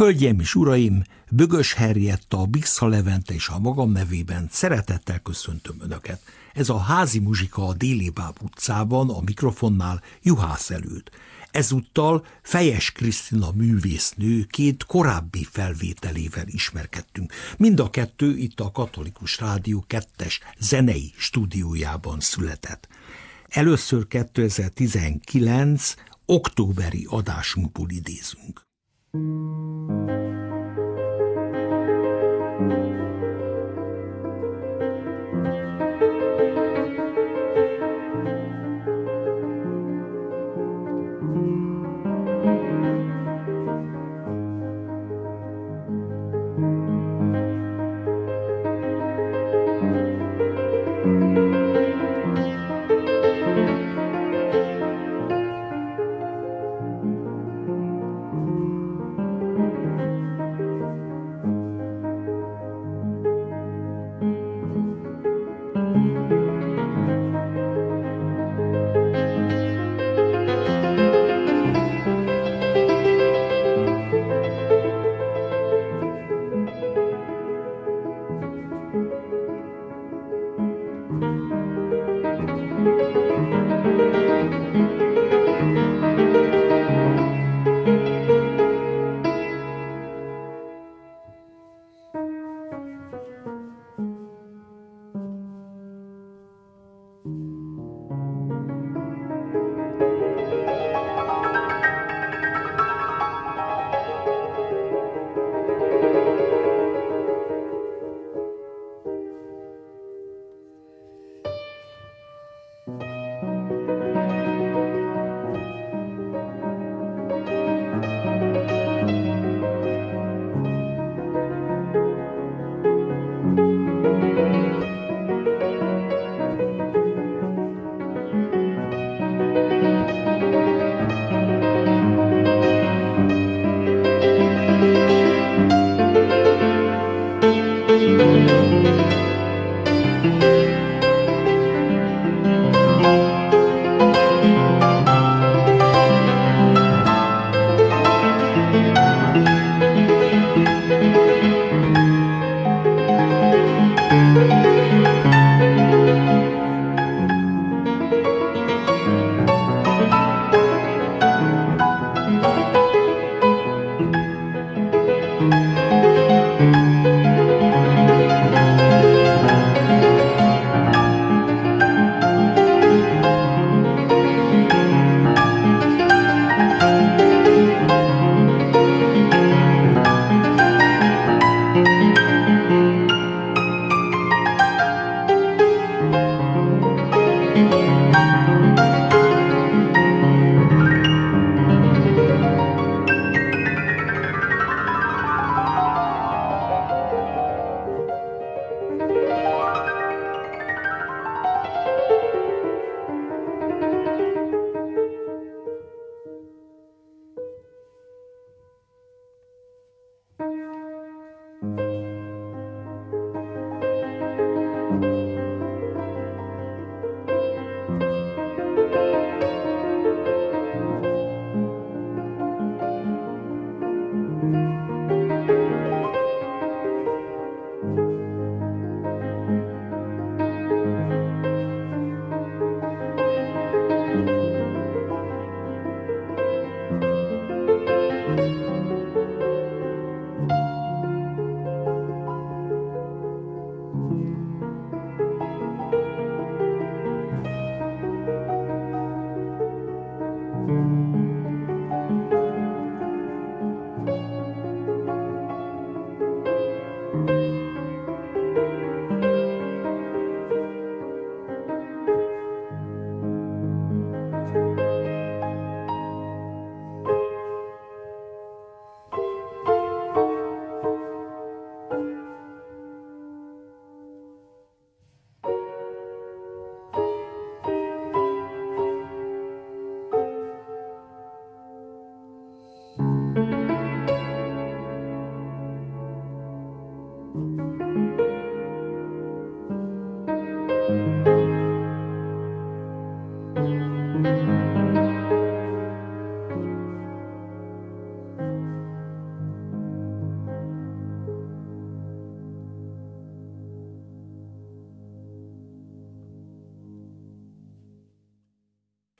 Hölgyeim és uraim, Bögös Herjetta, a Bixa Levente és a magam nevében szeretettel köszöntöm Önöket. Ez a házi muzsika a Déli Báb utcában, a mikrofonnál Juhász előtt. Ezúttal Fejes Krisztina művésznő két korábbi felvételével ismerkedtünk. Mind a kettő itt a Katolikus Rádió kettes zenei stúdiójában született. Először 2019 októberi adásunkból idézünk. Música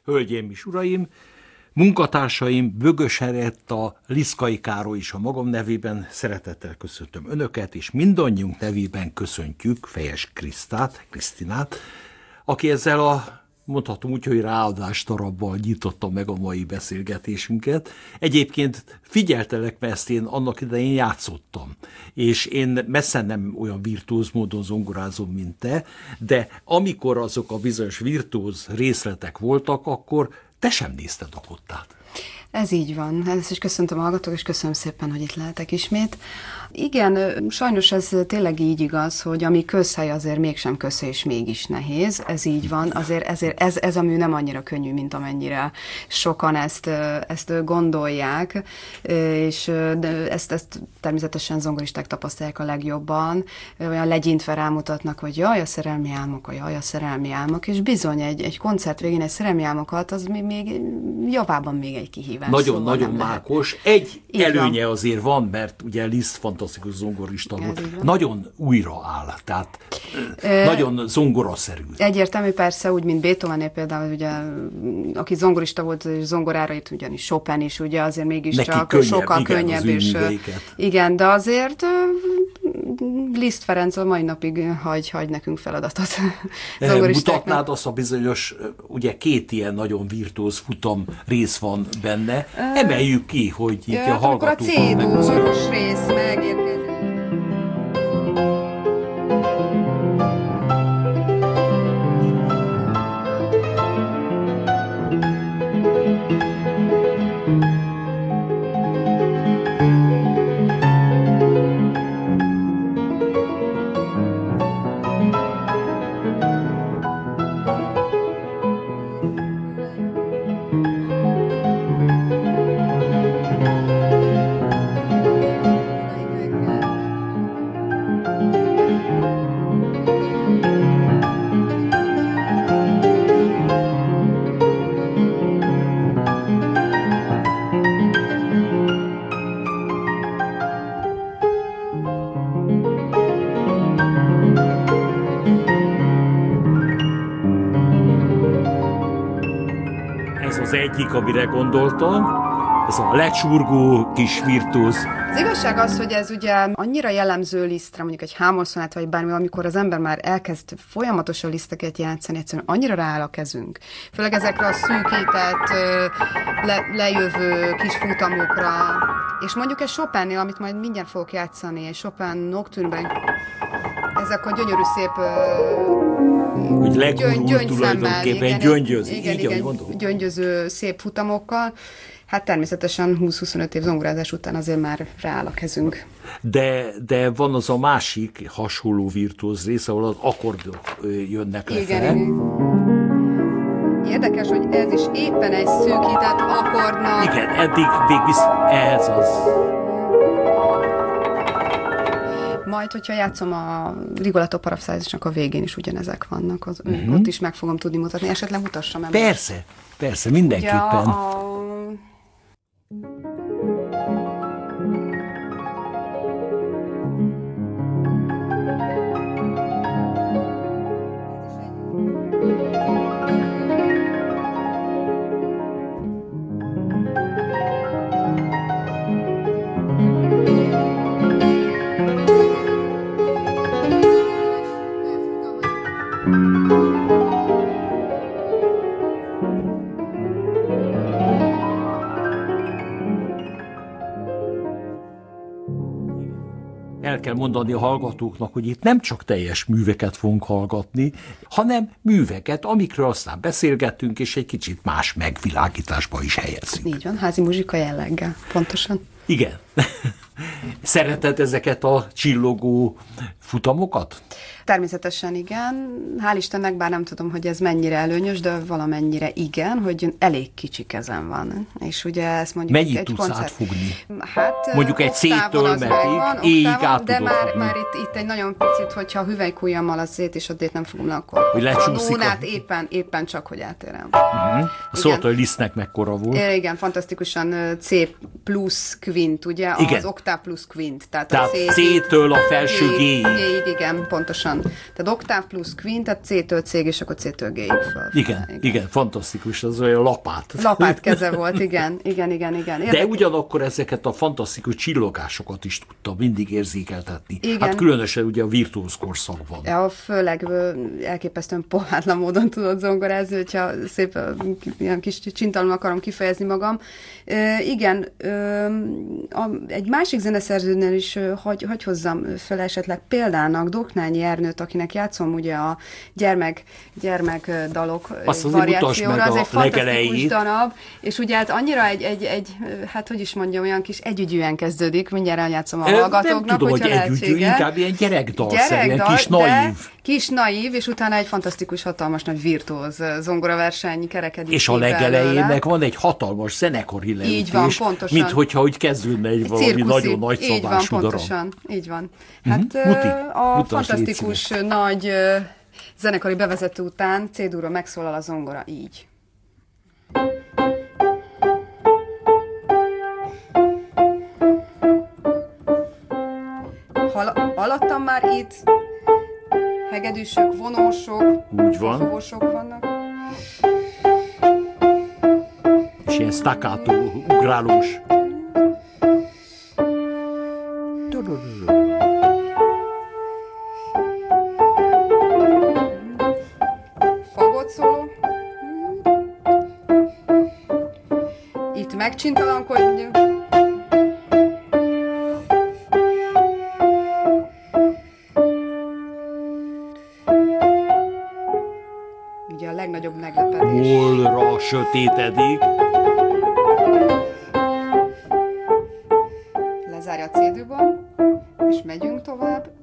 Hölgyeim és uraim, munkatársaim, Bögös Heretta, Liszkai Károly is a magam nevében szeretettel köszöntöm Önöket, és mindannyiunk nevében köszöntjük Fejes Krisztát, Krisztinát, aki ezzel a mondhatom úgy, hogy ráadás tarabbal nyitotta meg a mai beszélgetésünket. Egyébként figyeltelek, mert ezt én annak idején játszottam, és én messze nem olyan virtuóz módon zongorázom, mint te, de amikor azok a bizonyos virtuóz részletek voltak, akkor te sem nézted a kottát. Ez így van. Ezt is köszöntöm a hallgatók, és köszönöm szépen, hogy itt lehetek ismét. Igen, sajnos ez tényleg így igaz, hogy ami közhely azért mégsem közhely, és mégis nehéz. Ez így van. Azért ezért ez, ez a mű nem annyira könnyű, mint amennyire sokan ezt, ezt gondolják, és ezt, ezt természetesen zongoristák tapasztalják a legjobban. Olyan legyintve rámutatnak, hogy jaj, a szerelmi álmok, a jaj, a szerelmi álmok, és bizony egy, egy koncert végén egy szerelmi álmokat, az még javában még egy kihívás. Nagyon-nagyon szóval mákos. Egy Így előnye van. azért van, mert ugye Liszt fantasztikus zongorista volt. Nagyon újra áll, tehát e, nagyon zongoraszerű. Egyértelmű persze, úgy, mint Beethoven például, ugye, aki zongorista volt, és zongorára itt ugyanis Chopin is, ugye azért mégiscsak könnyebb, sokkal igen, könnyebb. És, igen, de azért Liszt Ferenc a mai napig hagy, hagy nekünk feladatot. Mutatnád azt a bizonyos, ugye két ilyen nagyon virtuóz futam rész van benne. Emeljük ki, hogy itt a hallgatók... Akkor a c egyik, amire gondoltam, ez a lecsurgó kis virtuóz. Az igazság az, hogy ez ugye annyira jellemző lisztre, mondjuk egy hámoszonát vagy bármi, amikor az ember már elkezd folyamatosan liszteket játszani, egyszerűen annyira rááll a kezünk. Főleg ezekre a szűkített, le, lejövő kis futamokra. És mondjuk egy Chopinnél, amit majd mindjárt fogok játszani, egy Chopin Nocturne-ben, ezek a gyönyörű szép hogy legurul gyöngy, tulajdonképpen igen, gyöngyöz, igen, így, igen, gyöngyöző szép futamokkal. Hát természetesen 20-25 év zongorázás után azért már rááll a kezünk. De, de van az a másik hasonló virtuóz rész, ahol az akkordok jönnek lefele. Igen, igen. Érdekes, hogy ez is éppen egy szűkített akkordnak. Igen, eddig végig ez az. Majd, hogyha játszom a Rigoletto Parapszázisnak a végén is ugyanezek vannak, az, uh-huh. ott is meg fogom tudni mutatni, esetleg mutassam el. Persze, persze, mindenképpen. Ja, a... el kell mondani a hallgatóknak, hogy itt nem csak teljes műveket fogunk hallgatni, hanem műveket, amikről aztán beszélgettünk, és egy kicsit más megvilágításba is helyezzük. Így van, házi muzsika jelleggel, pontosan. Igen. Szereted ezeket a csillogó futamokat? Természetesen igen. Hál' Istennek, bár nem tudom, hogy ez mennyire előnyös, de valamennyire igen, hogy elég kicsi kezem van. És ugye ezt mondjuk Mennyit egy tudsz koncert... átfugni? Hát, mondjuk egy széttől meddig, éjig át De már, már itt, itt egy nagyon picit, hogyha a hüvelykujjammal a szét, és addig nem fogom le, akkor hogy a nónát a... éppen, éppen csak, hogy átérem. Uh-huh. Szólt, hogy Lisztnek mekkora volt. É, igen, fantasztikusan C plusz quint, ugye? Igen. Az oktáv plusz quint. Tehát, tehát C-től a felső G-ig. igen, pontosan. Tehát oktáv plusz queen, tehát C-től C-ig, és akkor C-től G-ig föl. Igen, igen, igen, fantasztikus, az olyan lapát. Lapát keze volt, igen, igen, igen, igen. Érdekes. De ugyanakkor ezeket a fantasztikus csillogásokat is tudta mindig érzékeltetni. Igen. Hát különösen ugye a virtuóz korszakban. Ja, főleg elképesztően pohátlan módon tudott zongorázni, hogyha szép ilyen kis csintalon akarom kifejezni magam. E, igen, e, a, egy másik zeneszerzőnél is hagy, hagy hozzam fel esetleg példának Doknányi Ernőt, akinek játszom ugye a gyermek, gyermek dalok Azt variációra, az egy fantasztikus darab, és ugye hát annyira egy, egy, egy, hát hogy is mondjam, olyan kis együgyűen kezdődik, mindjárt eljátszom a hallgatóknak, Nem tudom, hogy együgyű, inkább ilyen gyerekdal, gyerekdal kis naív. Kis naív, és utána egy fantasztikus, hatalmas nagy virtuóz zongoraverseny kerekedik. És a legelejének van egy hatalmas zenekari leütés. Így van, pontosan. Mint hogyha úgy kezdődne egy, egy valami cirkuszi. nagyon nagy Így van, pontosan. Így van. Hát uh-huh. Muti, a fantasztikus nagy zenekari bevezető után c megszólal a zongora így. Hal- alattam már itt, hegedűsök, vonósok, Úgy van. Vannak. És ilyen staccato, ugrálós. Fagot szóló. Itt megcsintalankodjunk. Ugye a legnagyobb meglepetés. Holra sötétedik. Lezárja a cédőban, és megyünk tovább.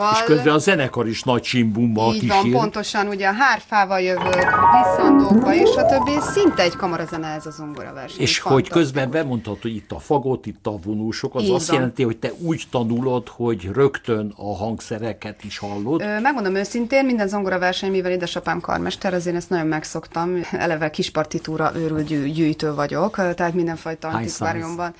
Szóval... És közben a zenekar is nagy csimbummal Így kísér. van, pontosan, ugye a hárfával jövök, visszandókba, és a többi szinte egy kamarazene ez a zongora verseny. És hogy közben bemondtad, hogy itt a fagot, itt a vonósok, az Így azt van. jelenti, hogy te úgy tanulod, hogy rögtön a hangszereket is hallod. Ö, Megmondom őszintén, minden zongora verseny, mivel édesapám karmester, azért ezt nagyon megszoktam. Eleve kis partitúra őrült gyű- gyűjtő vagyok, tehát mindenfajta antikváriumban.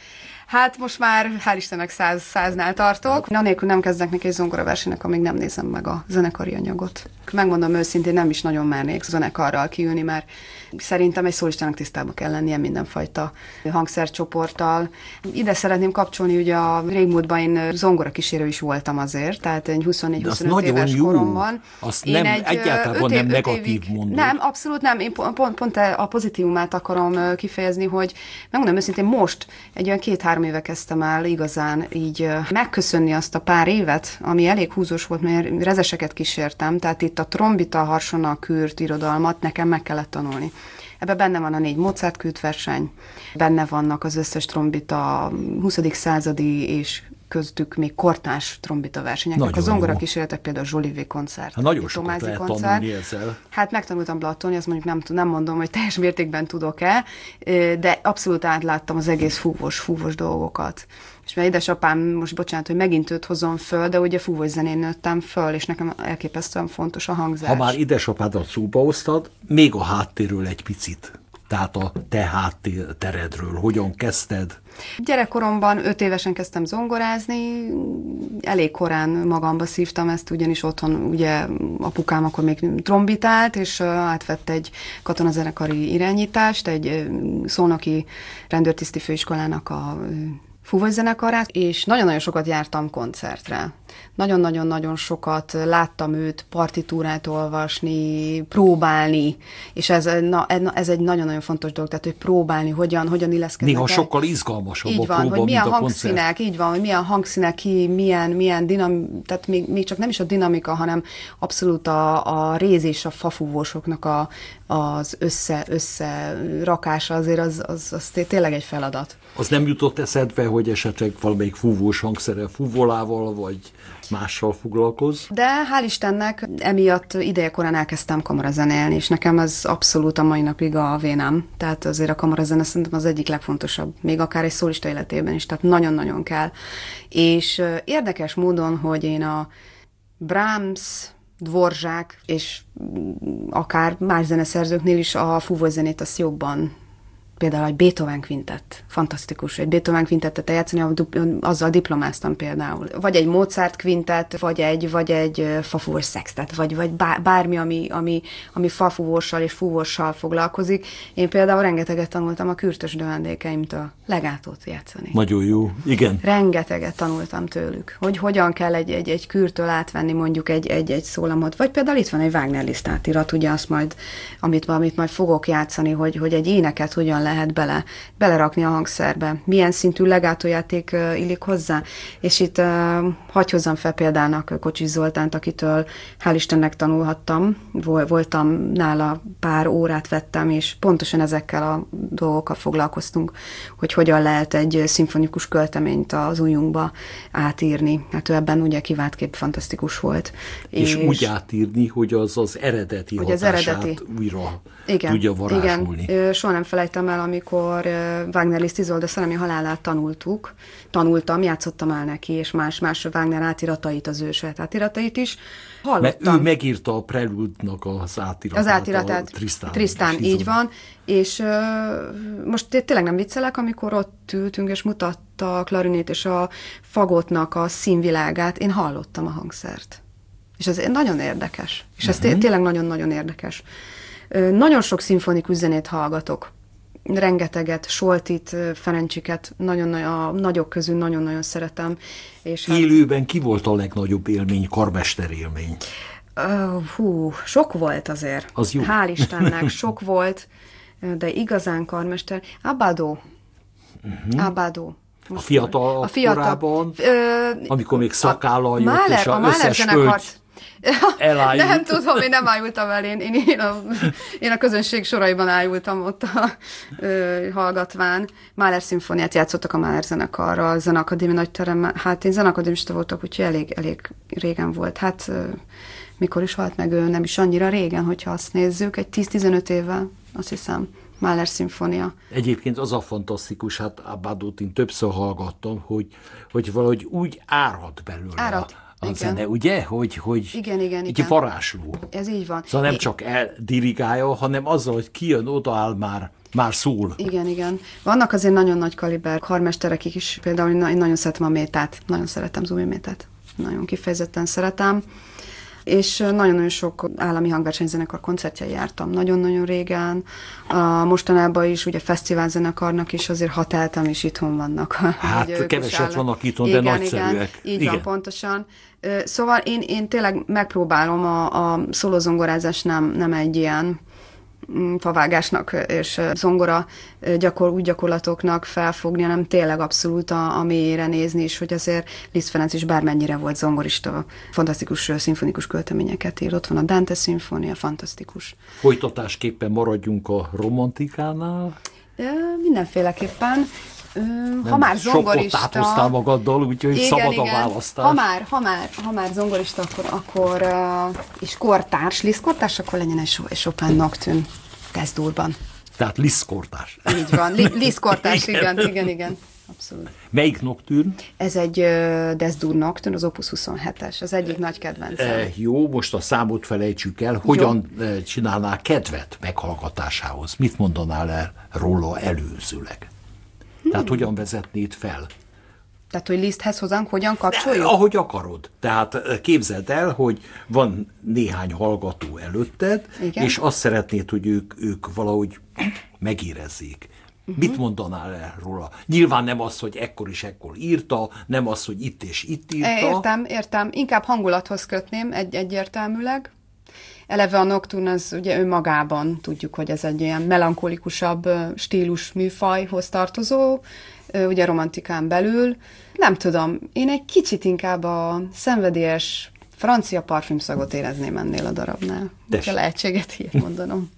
Hát most már, hál' Istennek, száz, száznál tartok. Anélkül nem kezdek neki egy zongoraversenynek, amíg nem nézem meg a zenekari anyagot. Megmondom őszintén, nem is nagyon mernék zenekarral kiülni, mert szerintem egy szólistának tisztában kell lennie mindenfajta hangszercsoporttal. Ide szeretném kapcsolni, ugye a régmúltban én zongora kísérő is voltam azért, tehát egy De az 24-25 nagyon éves jó. koromban. Azt Én nem- egy, egyáltalán öt nem negatív évig- mondod. Nem, abszolút nem. Én pont, pont, a pozitívumát akarom kifejezni, hogy megmondom őszintén, most egy olyan két-három éve kezdtem el igazán így megköszönni azt a pár évet, ami elég húzós volt, mert rezeseket kísértem, tehát itt a trombita, harsona, kürt, irodalmat nekem meg kellett tanulni. Ebben benne van a négy Mozart küldverseny, benne vannak az összes trombita 20. századi és köztük még kortás trombita versenyeknek. Nagyon a zongora jó. kísérletek például a Zsolivé koncert. Hát nagyon sokat lehet koncert. ezzel. Hát megtanultam blatolni, azt mondjuk nem, nem mondom, hogy teljes mértékben tudok-e, de abszolút átláttam az egész fúvós, fúvós dolgokat. És mert édesapám, most bocsánat, hogy megint őt hozom föl, de ugye fúvós zenén nőttem föl, és nekem elképesztően fontos a hangzás. Ha már idesapádat szóba hoztad, még a háttérről egy picit. Tehát a te hátteredről, hogyan kezdted? Gyerekkoromban öt évesen kezdtem zongorázni, elég korán magamba szívtam ezt, ugyanis otthon ugye apukám akkor még trombitált, és átvett egy katonazenekari irányítást, egy szónoki rendőrtiszti főiskolának a ö, fúvós zenekarát, és nagyon-nagyon sokat jártam koncertre. Nagyon-nagyon-nagyon sokat láttam őt partitúrát olvasni, próbálni, és ez, na, ez egy nagyon-nagyon fontos dolog, tehát hogy próbálni, hogyan, hogyan illeszkednek Néha el. sokkal izgalmasabb Így a van, próba, hogy milyen a koncert. hangszínek, így van, hogy milyen hangszínek, ki, milyen, milyen dinam, tehát még, még csak nem is a dinamika, hanem abszolút a, a réz és a fafúvósoknak a, az össze, összerakása azért az, az, az té- tényleg egy feladat. Az nem jutott eszedbe, hogy esetleg valamelyik fúvós hangszere fúvolával, vagy mással foglalkoz? De hál' Istennek emiatt idejekorán elkezdtem kamarazenélni, és nekem ez abszolút a mai napig a vénám. Tehát azért a kamarazene szerintem az egyik legfontosabb, még akár egy szólista életében is, tehát nagyon-nagyon kell. És érdekes módon, hogy én a Brahms Dvorzsák, és akár más zeneszerzőknél is a fúvózenét azt jobban például egy Beethoven kvintett, fantasztikus, egy Beethoven kvintettet játszani, azzal diplomáztam például. Vagy egy Mozart kvintett, vagy egy, vagy egy fafúvós szextet, vagy, vagy bármi, ami, ami, ami fafúvóssal és fúvóssal foglalkozik. Én például rengeteget tanultam a kürtös növendékeimtől legátót játszani. Nagyon jó, igen. Rengeteget tanultam tőlük, hogy hogyan kell egy, egy, egy kürtől átvenni mondjuk egy, egy, egy szólamot, vagy például itt van egy Wagner lisztátirat, ugye azt majd, amit, amit majd fogok játszani, hogy, hogy egy éneket hogyan lehet bele, belerakni a hangszerbe. Milyen szintű legátójáték illik hozzá. És itt hagyj hozzam fel példának Kocsis Zoltánt, akitől hál' Istennek tanulhattam. Voltam nála, pár órát vettem, és pontosan ezekkel a dolgokkal foglalkoztunk, hogy hogyan lehet egy szimfonikus költeményt az ujjunkba átírni. Hát ő ebben ugye kiváltképp fantasztikus volt. És, és úgy átírni, hogy az az eredeti hogy az eredeti. újra igen, tudja varázsolni. Igen, soha nem felejtem el, amikor Wagner Liszt Izolda szellemi halálát tanultuk, tanultam, játszottam el neki, és más-más Wagner átiratait, az ő saját átiratait is. Hallottam. Mert ő megírta a Preludnak az átiratát. Az átiratát. Trisztán. Trisztán, így van. És uh, most tényleg nem viccelek, amikor ott ültünk, és mutatta a klarinét és a fagotnak a színvilágát, én hallottam a hangszert. És ez nagyon érdekes. És ez uh-huh. tényleg nagyon-nagyon érdekes. Nagyon sok szimfonikus zenét hallgatok. Rengeteget, Soltit, Ferencsiket, nagyon, a nagyok közül nagyon-nagyon szeretem. És hát... Élőben ki volt a legnagyobb élmény, karmester élmény? Uh, hú, sok volt azért. Az jó. Hál' Istennek, sok volt, de igazán karmester. Abadó. Uh-huh. Abadó. Most a fiatal, a fiatal korában, ö, amikor még szakállal jött, Mahler, és a, a összes hölgy Elájult. Nem tudom, én nem ájultam el, én, én, én, a, én a közönség soraiban ájultam ott a ö, hallgatván. Mahler szimfóniát játszottak a Mahler zenekarral, a Zenakadémi nagy terem. Hát én zenakadémista voltak, úgyhogy elég, elég régen volt. Hát ö, mikor is halt meg ő, nem is annyira régen, hogyha azt nézzük, egy 10-15 éve, azt hiszem. Mahler szimfónia. Egyébként az a fantasztikus, hát Abbadót én többször hallgattam, hogy, hogy valahogy úgy árad belőle árad. a a igen. zene, ugye? Hogy, hogy igen, igen, igen. varázsló. Ez így van. Szóval nem é... csak eldirigálja, hanem azzal, hogy kijön, odaáll már, már szól. Igen, igen. Vannak azért nagyon nagy kaliber karmesterek is, például én nagyon szeretem a métát, nagyon szeretem Zumi métát. Nagyon kifejezetten szeretem és nagyon-nagyon sok állami hangversenyzenekar koncertjei jártam nagyon-nagyon régen. Mostanában is ugye fesztiválzenekarnak is azért hatáltam, és itthon vannak. Hát keveset vannak itthon, igen, de nagyszerűek. Igen, így igen. van, pontosan. Szóval én, én tényleg megpróbálom, a, a szolozongorázás nem, nem egy ilyen favágásnak és zongora gyakor, úgy gyakorlatoknak felfogni, hanem tényleg abszolút a, a mélyére nézni is, hogy azért Liszt Ferenc is bármennyire volt zongorista, fantasztikus szimfonikus költeményeket ír. Ott van a Dante szimfónia, fantasztikus. Folytatásképpen maradjunk a romantikánál? Mindenféleképpen ha már zongorista... Sokat magaddal, úgyhogy igen, szabad igen. a választás. Ha már, ha már, ha már zongorista, akkor, akkor uh, és kortárs, Liszt kortárs, akkor legyen egy Chopin Nocturne Teszdurban. Tehát Liszt kortárs. Így van, Liszt kortárs, igen, igen, igen. igen. Abszolút. Melyik Nocturne? Ez egy uh, Desdur Nocturne, az Opus 27-es, az egyik e, nagy kedvencem. E, jó, most a számot felejtsük el. Hogyan jó. csinálnál kedvet meghallgatásához? Mit mondanál el róla előzőleg? Tehát hogyan vezetnéd fel? Tehát, hogy liszthez hozzánk hogyan kapcsoljuk? Ahogy akarod. Tehát eh, képzeld el, hogy van néhány hallgató előtted, Igen? és azt szeretnéd, hogy ők, ők valahogy megérezzék. Uh-huh. Mit mondanál el róla? Nyilván nem az, hogy ekkor és ekkor írta, nem az, hogy itt és itt írta. Értem, értem. Inkább hangulathoz kötném egy egyértelműleg. Eleve a Nocturne az ugye önmagában tudjuk, hogy ez egy ilyen melankolikusabb stílus műfajhoz tartozó, ugye romantikán belül. Nem tudom, én egy kicsit inkább a szenvedélyes francia parfümszagot érezném ennél a darabnál. Ha lehetséget így mondanom.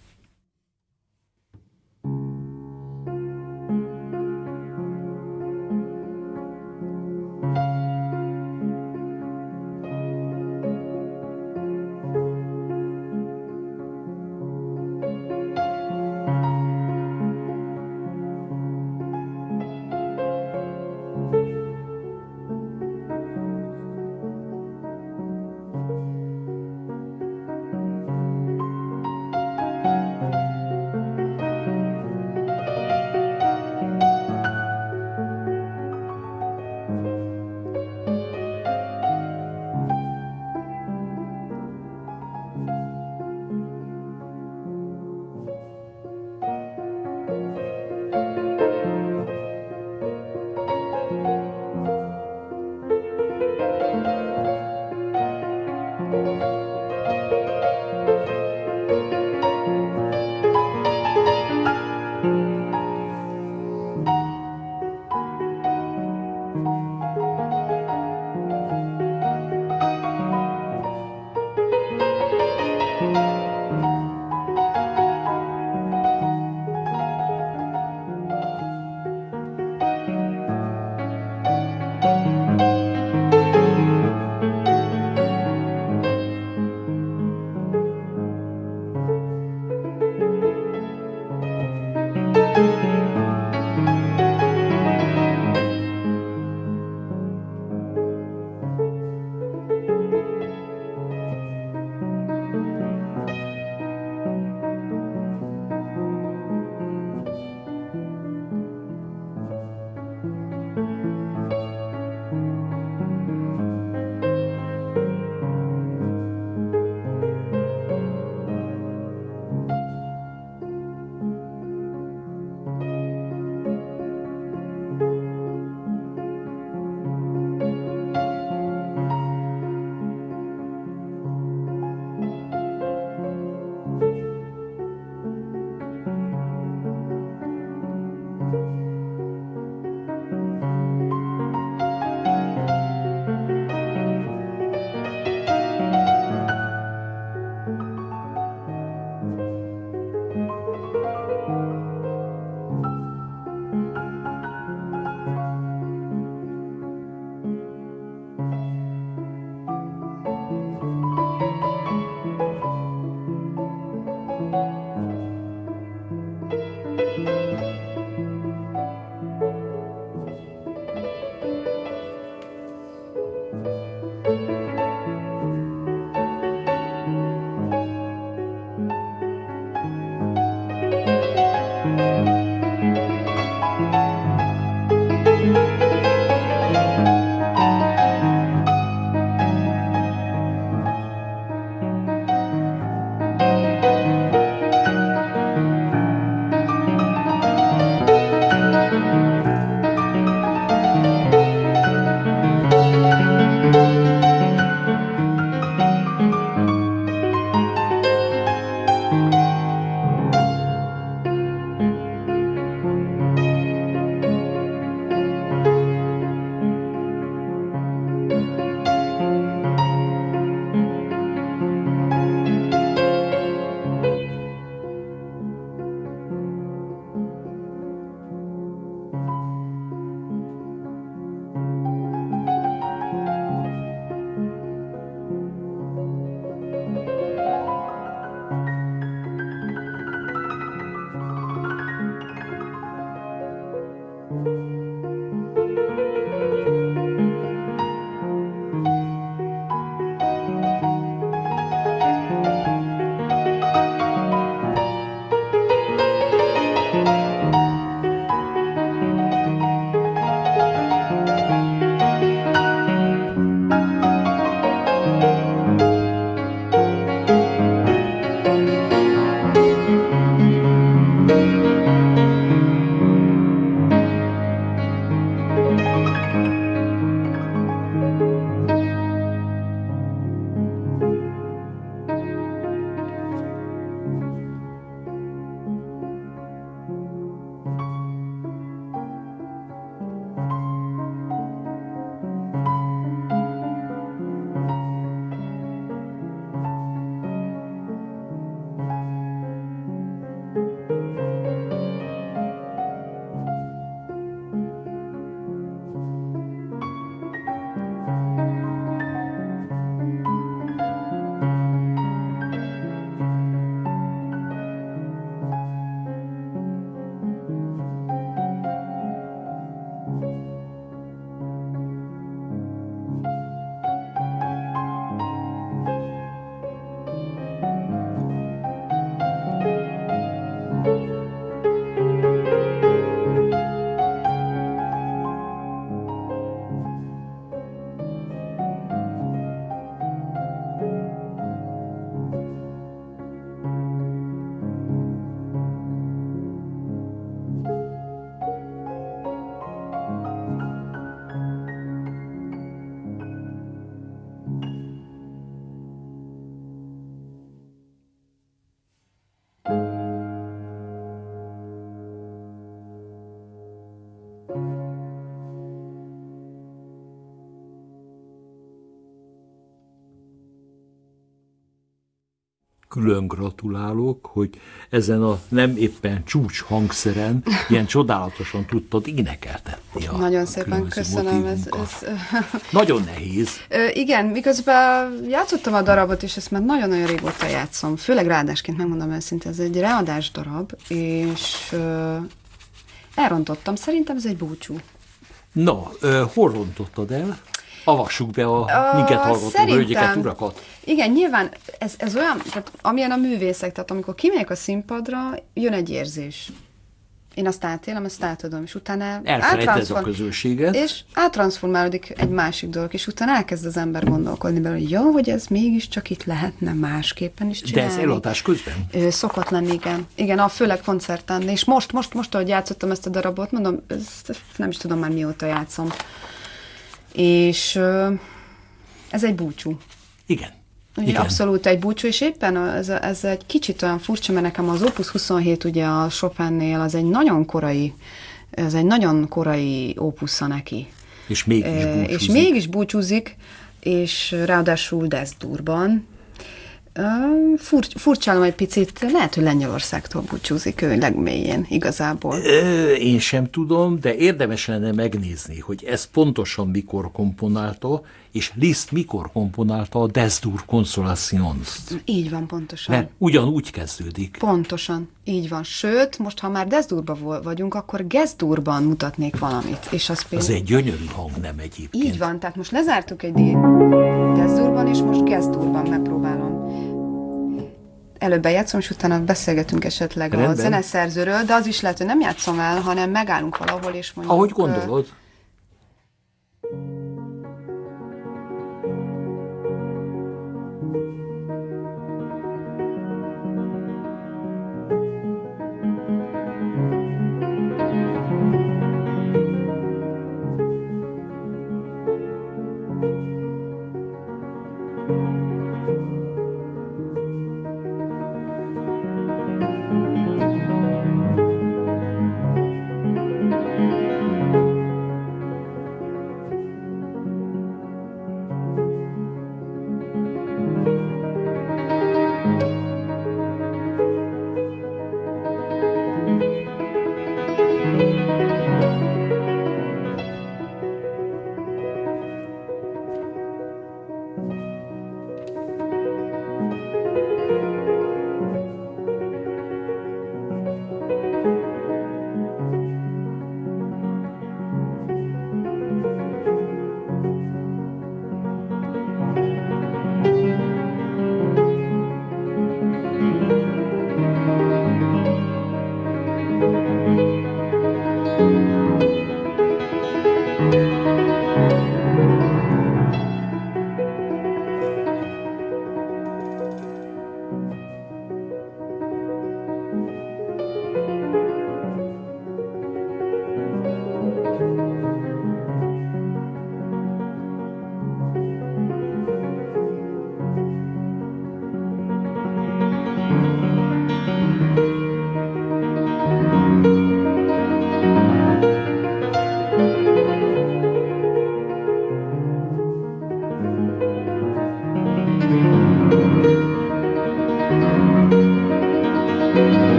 Külön gratulálok, hogy ezen a nem éppen csúcs hangszeren ilyen csodálatosan tudtad énekeltetni. A, Nagyon a szépen köszönöm. Ez, ez... Nagyon nehéz. Ö, igen, miközben játszottam a darabot, és ezt már nagyon-nagyon régóta játszom, főleg ráadásként, megmondom őszintén, ez egy readás darab, és ö, elrontottam, szerintem ez egy búcsú. Na, ö, hol rontottad el? Avassuk be a, a minket hallgató hölgyeket, urakat. Igen, nyilván ez, ez olyan, tehát amilyen a művészek, tehát amikor kimegyek a színpadra, jön egy érzés. Én azt átélem, azt átadom, és utána Elfelejted a közösséget. És áttransformálódik egy másik dolog, és utána elkezd az ember gondolkodni belőle, hogy jó, hogy ez mégiscsak itt lehetne másképpen is csinálni. De ez eladás közben? Ö, szokott lenni, igen. Igen, a főleg koncerten. És most, most, most, ahogy játszottam ezt a darabot, mondom, ezt nem is tudom már mióta játszom. És ez egy búcsú. Igen. Ugye Igen. abszolút egy búcsú, és éppen ez, ez egy kicsit olyan furcsa, mert nekem az Opus 27 ugye a Chopinnél az egy nagyon korai, ez egy nagyon korai opusza neki. És mégis búcsúzik. És mégis búcsúzik, és ráadásul Deszdurban, Fur, furcsálom egy picit, lehet, hogy Lengyelországtól búcsúzik ő legmélyén igazából. Ö, én sem tudom, de érdemes lenne megnézni, hogy ez pontosan mikor komponálta, és Liszt mikor komponálta a Desdur Consolations. Így van, pontosan. Mert ugyanúgy kezdődik. Pontosan, így van. Sőt, most ha már Desdurban vagyunk, akkor Gezdurban mutatnék valamit. És az, például... az egy gyönyörű hang, nem egyébként. Így van, tehát most lezártuk egy Desdurban, és most Gezdurban megpróbálom előbb bejátszom, és utána beszélgetünk esetleg Rendben. a zeneszerzőről, de az is lehet, hogy nem játszom el, hanem megállunk valahol, és mondjuk... Ahogy gondolod.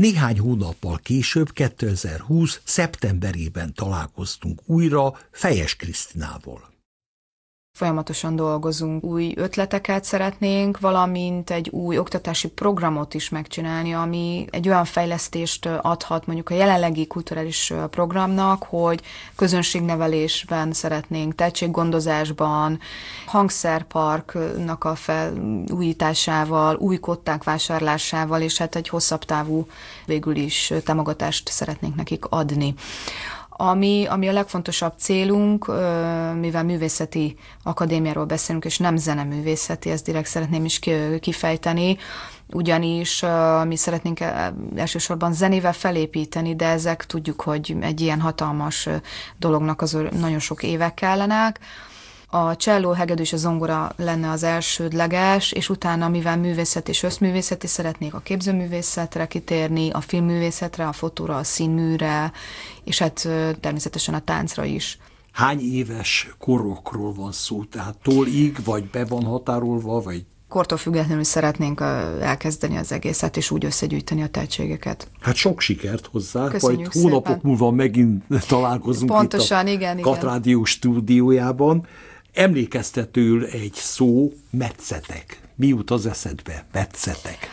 Néhány hónappal később, 2020. szeptemberében találkoztunk újra Fejes Krisztinával. Folyamatosan dolgozunk, új ötleteket szeretnénk, valamint egy új oktatási programot is megcsinálni, ami egy olyan fejlesztést adhat mondjuk a jelenlegi kulturális programnak, hogy közönségnevelésben szeretnénk, tehetséggondozásban, hangszerparknak a felújításával, új kották vásárlásával, és hát egy hosszabb távú végül is támogatást szeretnénk nekik adni. Ami, ami a legfontosabb célunk, mivel művészeti akadémiáról beszélünk, és nem zeneművészeti, ezt direkt szeretném is kifejteni, ugyanis mi szeretnénk elsősorban zenével felépíteni, de ezek tudjuk, hogy egy ilyen hatalmas dolognak az nagyon sok évek kellenek, a cselló, hegedű és a zongora lenne az elsődleges, és utána, mivel művészet és összművészeti, szeretnék a képzőművészetre kitérni, a filmművészetre, a fotóra, a színműre, és hát természetesen a táncra is. Hány éves korokról van szó? Tehát tólig, vagy be van határolva, vagy kortól függetlenül szeretnénk elkezdeni az egészet, és úgy összegyűjteni a tehetségeket. Hát sok sikert hozzá, Köszönjük majd hónapok szépen. múlva megint találkozunk Pontosan, itt a igen, Katrádió stúdiójában. Emlékeztetőül egy szó, metszetek. Mi jut az eszedbe? Metszetek.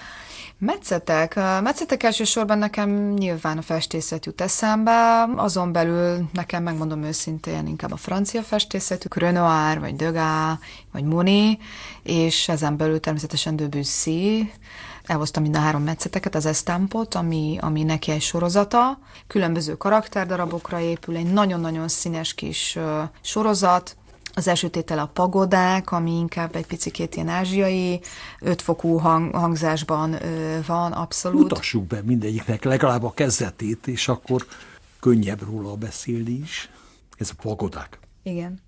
Metszetek. Metszetek elsősorban nekem nyilván a festészet jut eszembe, azon belül nekem megmondom őszintén inkább a francia festészet, Renoir, vagy Degas, vagy Monet, és ezen belül természetesen Debussy, elhoztam mind a három metszeteket, az estampot, ami, ami neki egy sorozata, különböző karakterdarabokra épül, egy nagyon-nagyon színes kis sorozat, az első tétel a pagodák, ami inkább egy picit ilyen ázsiai, ötfokú hang, hangzásban ö, van, abszolút. Mutassuk be mindegyiknek legalább a kezdetét, és akkor könnyebb róla beszélni is. Ez a pagodák. Igen.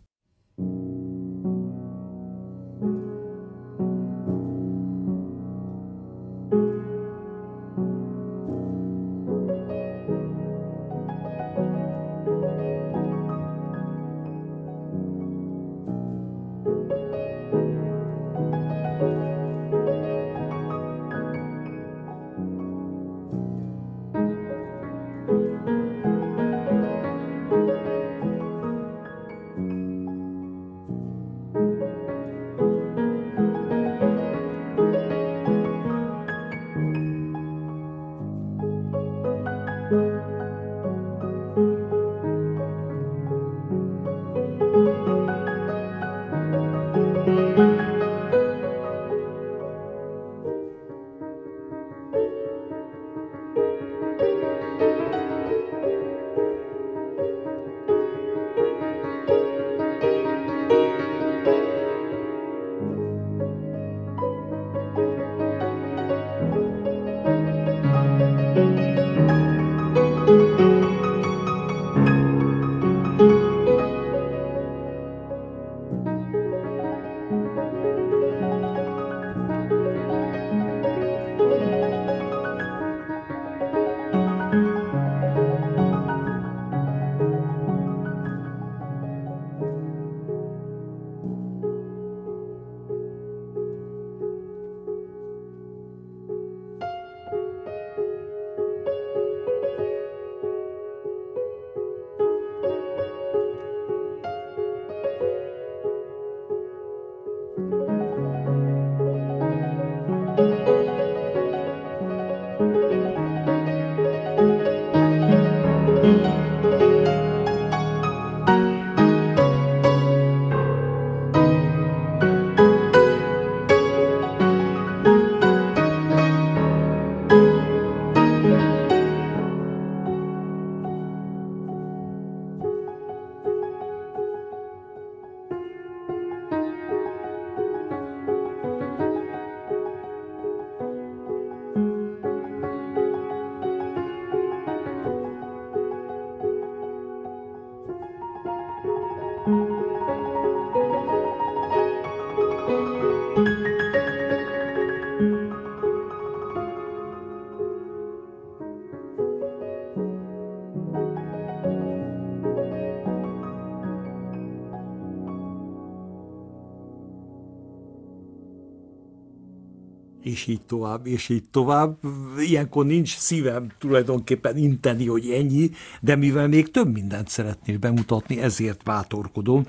És így tovább, és így tovább. Ilyenkor nincs szívem tulajdonképpen inteni, hogy ennyi, de mivel még több mindent szeretnél bemutatni, ezért bátorkodom,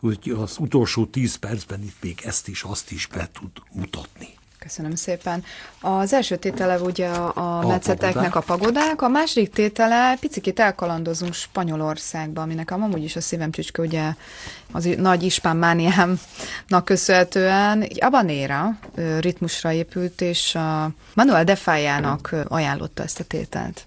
hogy az utolsó tíz percben itt még ezt is, azt is be tud mutatni. Köszönöm szépen. Az első tétele ugye a, a metszeteknek a pagodák, a második tétele picit elkalandozunk Spanyolországba, aminek amúgy is a szívem csücske, ugye az nagy ispán mániámnak köszönhetően egy abanéra ritmusra épült, és a Manuel de Fájának ajánlotta ezt a tételt.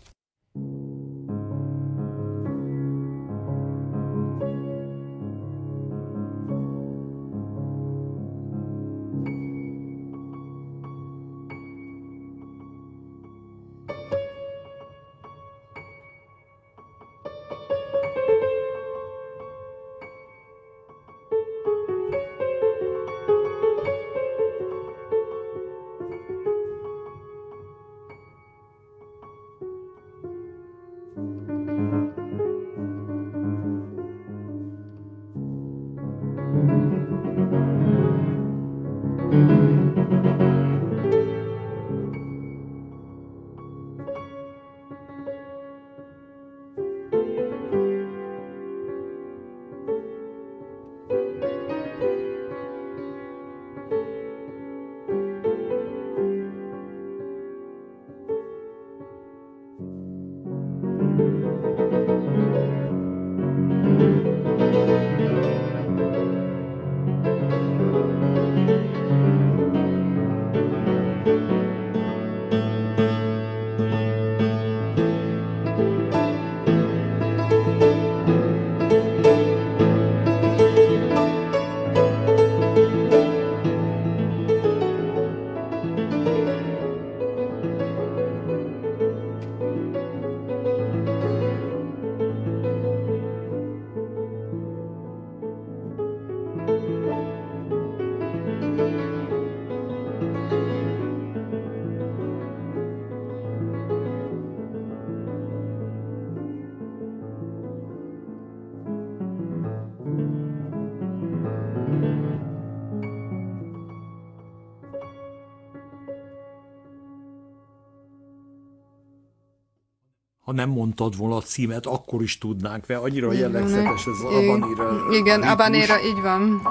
Ha nem mondtad volna a címet, akkor is tudnánk, mert annyira jellegzetes ez az Abanéra. Igen, Abanéra, így van.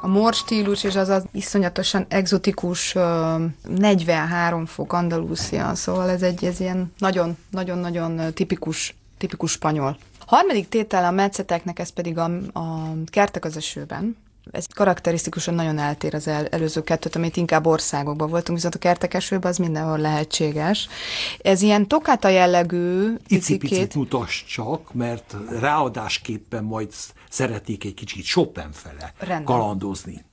A mor stílus és az az iszonyatosan exotikus 43 fok Andalúzia, szóval ez egy ez ilyen nagyon-nagyon-nagyon tipikus, tipikus spanyol. A harmadik tétel a metszeteknek, ez pedig a, a kertek az esőben. Ez karakterisztikusan nagyon eltér az el, előző kettőt, amit inkább országokban voltunk, viszont a kertekesőben az mindenhol lehetséges. Ez ilyen tokáta jellegű Icipicit mutass csak, mert ráadásképpen majd szeretnék egy kicsit Chopin fele Rendben. kalandozni.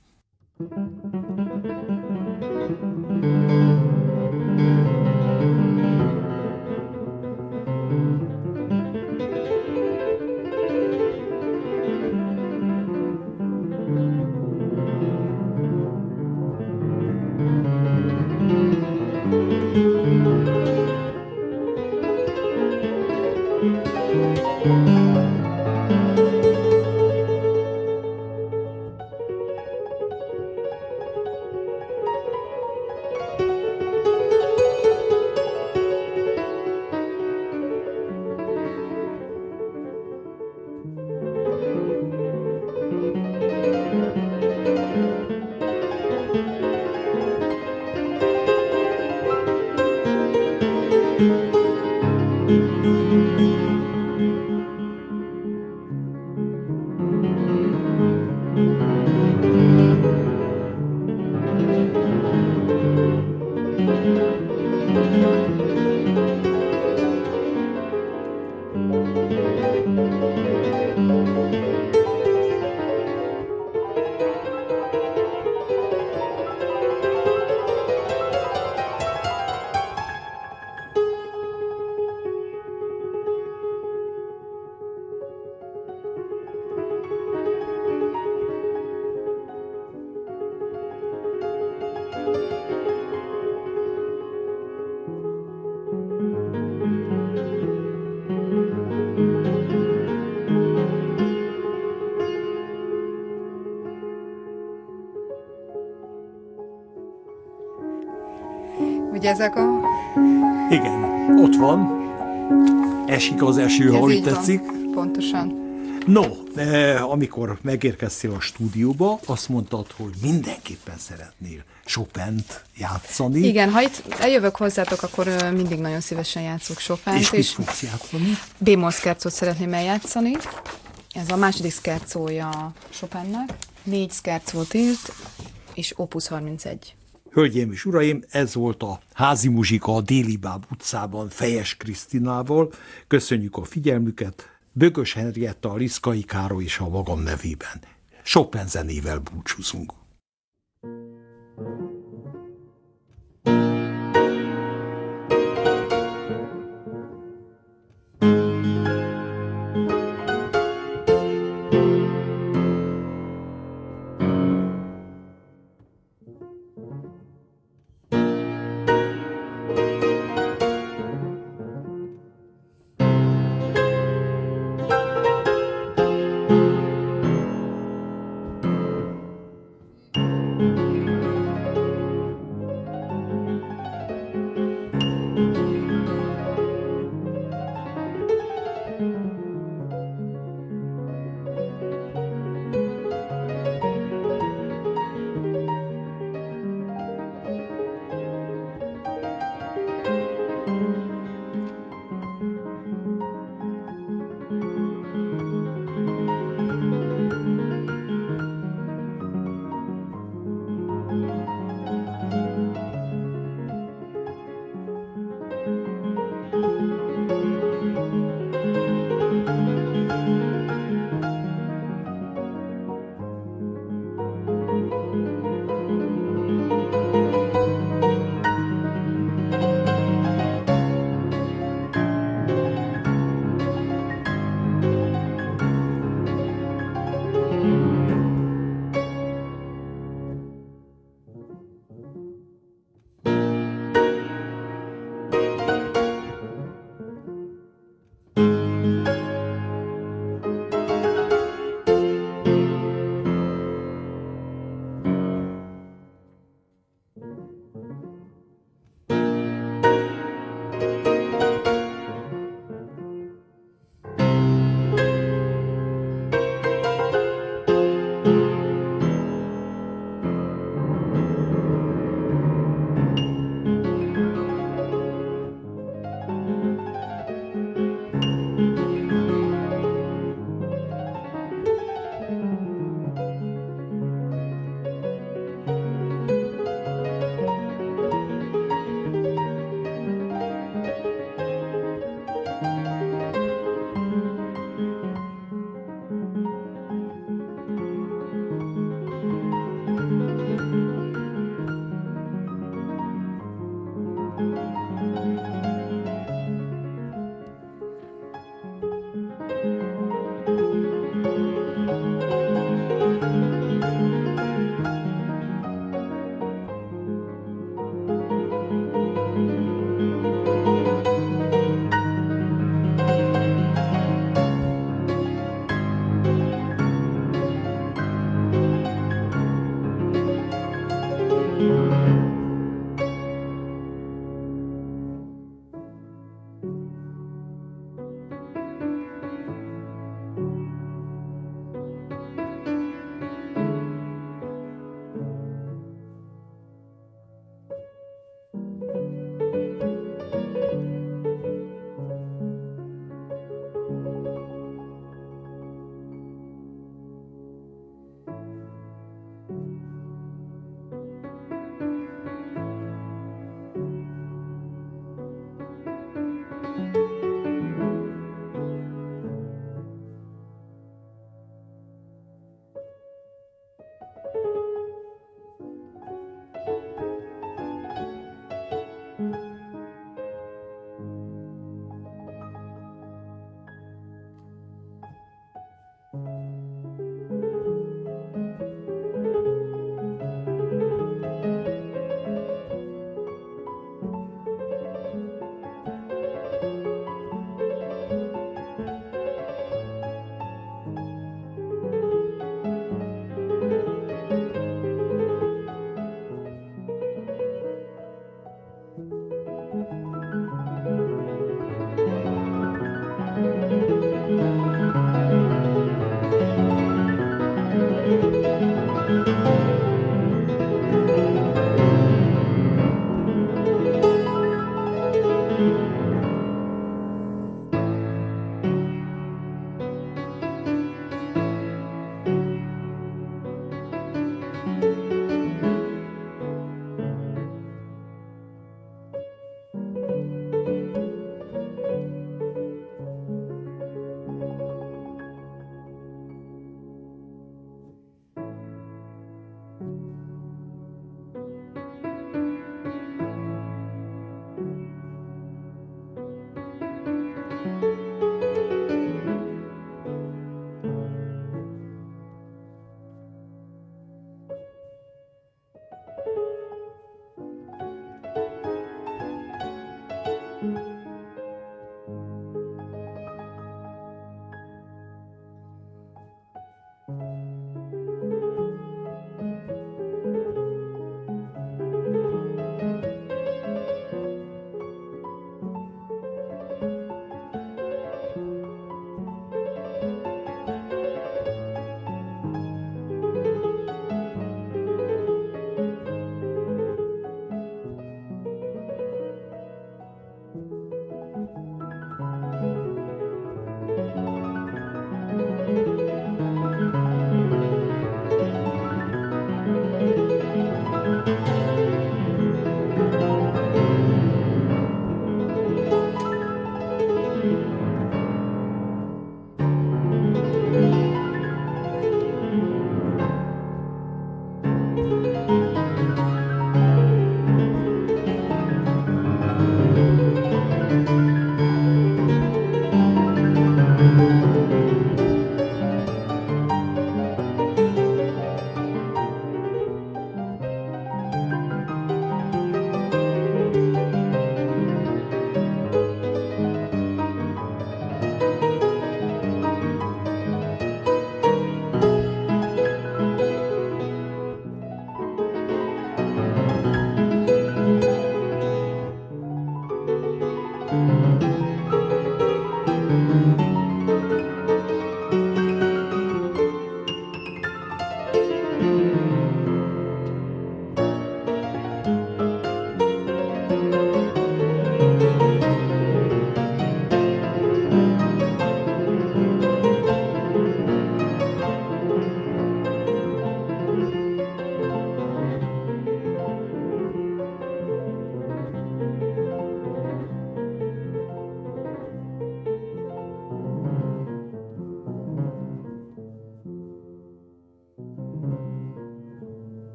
Ugye ezek a... Igen, ott van. Esik az eső, ha úgy tetszik. Van. Pontosan. No, eh, amikor megérkeztél a stúdióba, azt mondtad, hogy mindenképpen szeretnél Chopin-t játszani. Igen, ha itt eljövök hozzátok, akkor mindig nagyon szívesen játszok Chopin-t. És, és mit fogsz játszani? B-moll szeretném eljátszani. Ez a második szkercója Chopinnek. Négy szkercót írt, és Opus 31. Hölgyeim és uraim, ez volt a házi muzsika a Déli Báb utcában Fejes Krisztinával. Köszönjük a figyelmüket. Bögös Henrietta, a Liszkai Károly és a magam nevében. Chopin zenével búcsúzunk.